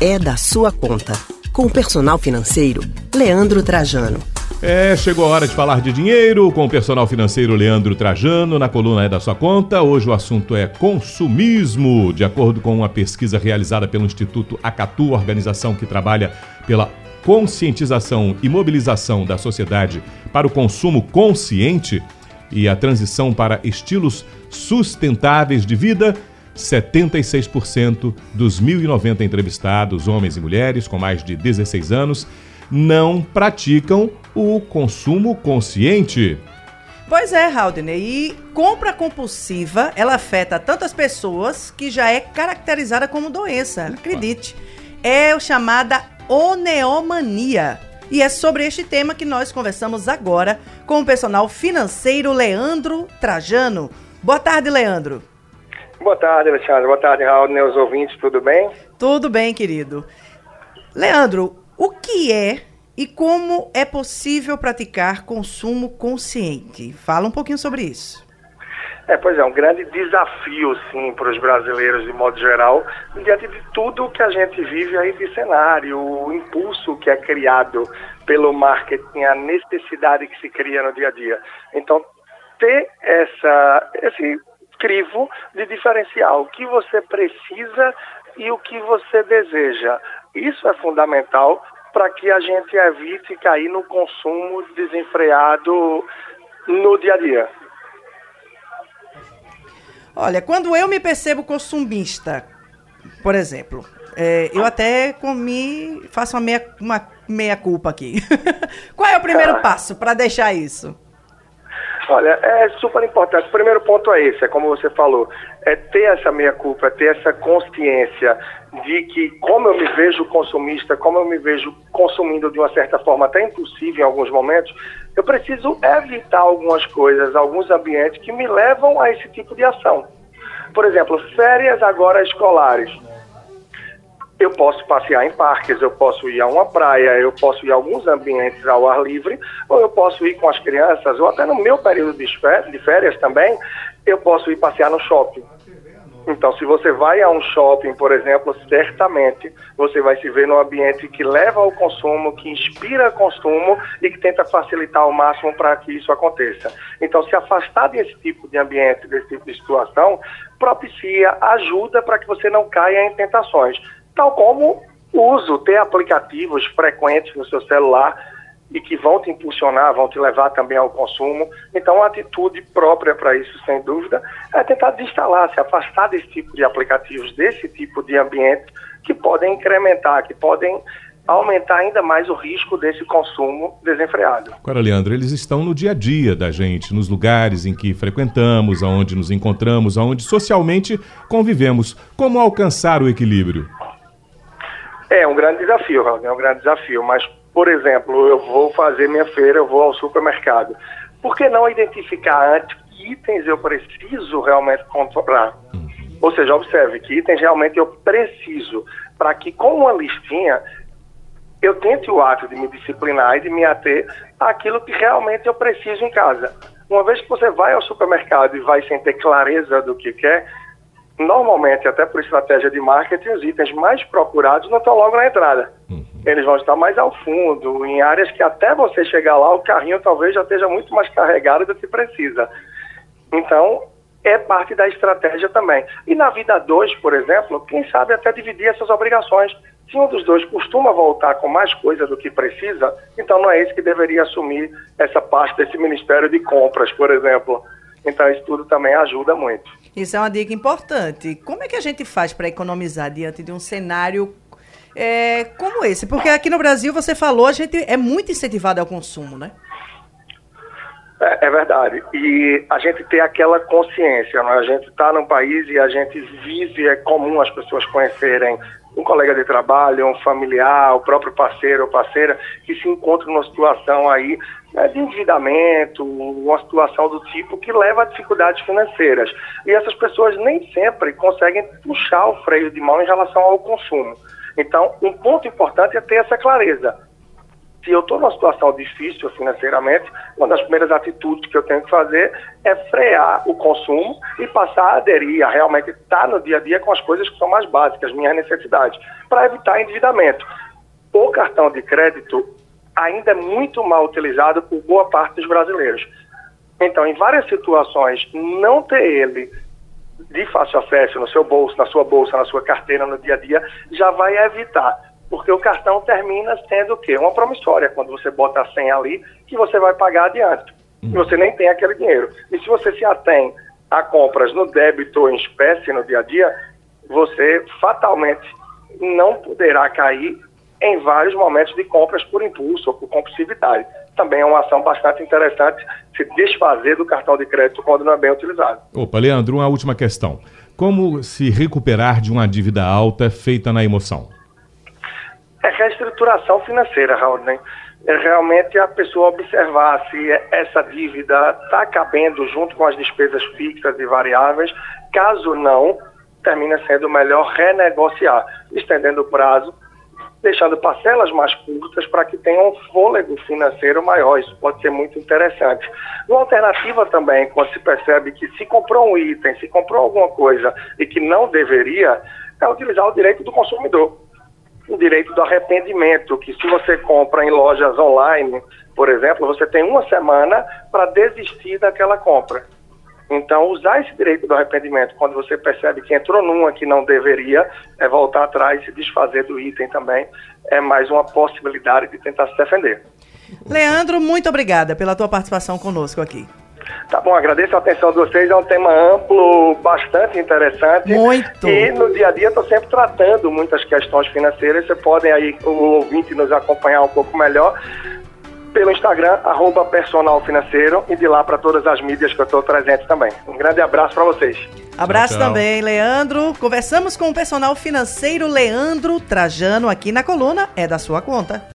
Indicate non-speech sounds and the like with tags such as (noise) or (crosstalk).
é da sua conta. Com o personal financeiro, Leandro Trajano. É, chegou a hora de falar de dinheiro com o personal financeiro Leandro Trajano na coluna É da Sua Conta. Hoje o assunto é consumismo. De acordo com uma pesquisa realizada pelo Instituto Acatu, organização que trabalha pela conscientização e mobilização da sociedade para o consumo consciente e a transição para estilos sustentáveis de vida, 76% dos 1.090 entrevistados, homens e mulheres com mais de 16 anos, não praticam o consumo consciente. Pois é, Haldner, e compra compulsiva, ela afeta tantas pessoas que já é caracterizada como doença, acredite. É o chamada oneomania. E é sobre este tema que nós conversamos agora com o personal financeiro Leandro Trajano. Boa tarde, Leandro. Boa tarde, Alexandre. Boa tarde, Raul, meus ouvintes, tudo bem? Tudo bem, querido. Leandro, o que é e como é possível praticar consumo consciente? Fala um pouquinho sobre isso. É, pois é, um grande desafio, sim, para os brasileiros de modo geral, diante de tudo que a gente vive aí de cenário, o impulso que é criado pelo marketing, a necessidade que se cria no dia a dia. Então, ter essa, esse crivo de diferencial, o que você precisa e o que você deseja. Isso é fundamental para que a gente evite cair no consumo desenfreado no dia a dia. Olha, quando eu me percebo consumista, por exemplo, é, eu até comi, faço uma meia, uma meia culpa aqui. (laughs) Qual é o primeiro ah. passo para deixar isso? Olha, é super importante. O primeiro ponto é esse, é como você falou, é ter essa meia-culpa, é ter essa consciência de que como eu me vejo consumista, como eu me vejo consumindo de uma certa forma até impossível em alguns momentos, eu preciso evitar algumas coisas, alguns ambientes que me levam a esse tipo de ação. Por exemplo, férias agora escolares eu posso passear em parques, eu posso ir a uma praia, eu posso ir a alguns ambientes ao ar livre, ou eu posso ir com as crianças, ou até no meu período de férias também, eu posso ir passear no shopping. Então, se você vai a um shopping, por exemplo, certamente você vai se ver num ambiente que leva ao consumo, que inspira consumo e que tenta facilitar ao máximo para que isso aconteça. Então, se afastar desse tipo de ambiente, desse tipo de situação, propicia, ajuda para que você não caia em tentações tal como uso, ter aplicativos frequentes no seu celular e que vão te impulsionar, vão te levar também ao consumo. Então, a atitude própria para isso, sem dúvida, é tentar desinstalar, se afastar desse tipo de aplicativos, desse tipo de ambiente que podem incrementar, que podem aumentar ainda mais o risco desse consumo desenfreado. Agora, Leandro, eles estão no dia a dia da gente, nos lugares em que frequentamos, aonde nos encontramos, aonde socialmente convivemos. Como alcançar o equilíbrio? É um grande desafio, é um grande desafio. Mas, por exemplo, eu vou fazer minha feira, eu vou ao supermercado. Por que não identificar antes que itens eu preciso realmente comprar? Uhum. Ou seja, observe que itens realmente eu preciso, para que com uma listinha eu tente o ato de me disciplinar e de me ater àquilo que realmente eu preciso em casa. Uma vez que você vai ao supermercado e vai sem ter clareza do que quer, normalmente, até por estratégia de marketing, os itens mais procurados não estão logo na entrada. Uhum. Eles vão estar mais ao fundo, em áreas que até você chegar lá, o carrinho talvez já esteja muito mais carregado do que precisa. Então, é parte da estratégia também. E na vida 2, por exemplo, quem sabe até dividir essas obrigações. Se um dos dois costuma voltar com mais coisa do que precisa, então não é esse que deveria assumir essa parte desse Ministério de Compras, por exemplo. Então, isso tudo também ajuda muito. Isso é uma dica importante. Como é que a gente faz para economizar diante de um cenário é, como esse? Porque aqui no Brasil, você falou, a gente é muito incentivado ao consumo, né? É, é verdade. E a gente tem aquela consciência, né? a gente está num país e a gente vive, é comum as pessoas conhecerem um colega de trabalho, um familiar, o próprio parceiro ou parceira que se encontra numa situação aí né, de endividamento, uma situação do tipo que leva a dificuldades financeiras. E essas pessoas nem sempre conseguem puxar o freio de mão em relação ao consumo. Então, um ponto importante é ter essa clareza. Se eu estou numa situação difícil financeiramente, uma das primeiras atitudes que eu tenho que fazer é frear o consumo e passar a aderir, a realmente estar no dia a dia com as coisas que são mais básicas, minhas necessidades, para evitar endividamento. O cartão de crédito ainda é muito mal utilizado por boa parte dos brasileiros. Então, em várias situações, não ter ele de fácil acesso no seu bolso, na sua bolsa, na sua carteira, no dia a dia, já vai evitar. Porque o cartão termina sendo o quê? Uma promissória, quando você bota a senha ali, que você vai pagar adiante. E você nem tem aquele dinheiro. E se você se atém a compras no débito ou em espécie no dia a dia, você fatalmente não poderá cair em vários momentos de compras por impulso ou por compulsividade. Também é uma ação bastante interessante se desfazer do cartão de crédito quando não é bem utilizado. Opa, Leandro, uma última questão. Como se recuperar de uma dívida alta feita na emoção? É reestruturação financeira, Raul. Né? É realmente a pessoa observar se essa dívida está cabendo junto com as despesas fixas e variáveis. Caso não, termina sendo melhor renegociar, estendendo o prazo deixando parcelas mais curtas para que tenha um fôlego financeiro maior. Isso pode ser muito interessante. Uma alternativa também, quando se percebe que se comprou um item, se comprou alguma coisa e que não deveria, é utilizar o direito do consumidor. O direito do arrependimento, que se você compra em lojas online, por exemplo, você tem uma semana para desistir daquela compra. Então, usar esse direito do arrependimento quando você percebe que entrou numa que não deveria, é voltar atrás e se desfazer do item também, é mais uma possibilidade de tentar se defender. Leandro, muito obrigada pela tua participação conosco aqui. Tá bom, agradeço a atenção de vocês, é um tema amplo, bastante interessante. Muito. E no dia a dia estou sempre tratando muitas questões financeiras, vocês podem aí, o ouvinte, nos acompanhar um pouco melhor pelo Instagram, arroba personal financeiro, e de lá para todas as mídias que eu estou presente também. Um grande abraço para vocês. Abraço tchau, tchau. também, Leandro. Conversamos com o personal financeiro Leandro Trajano aqui na coluna É da Sua Conta.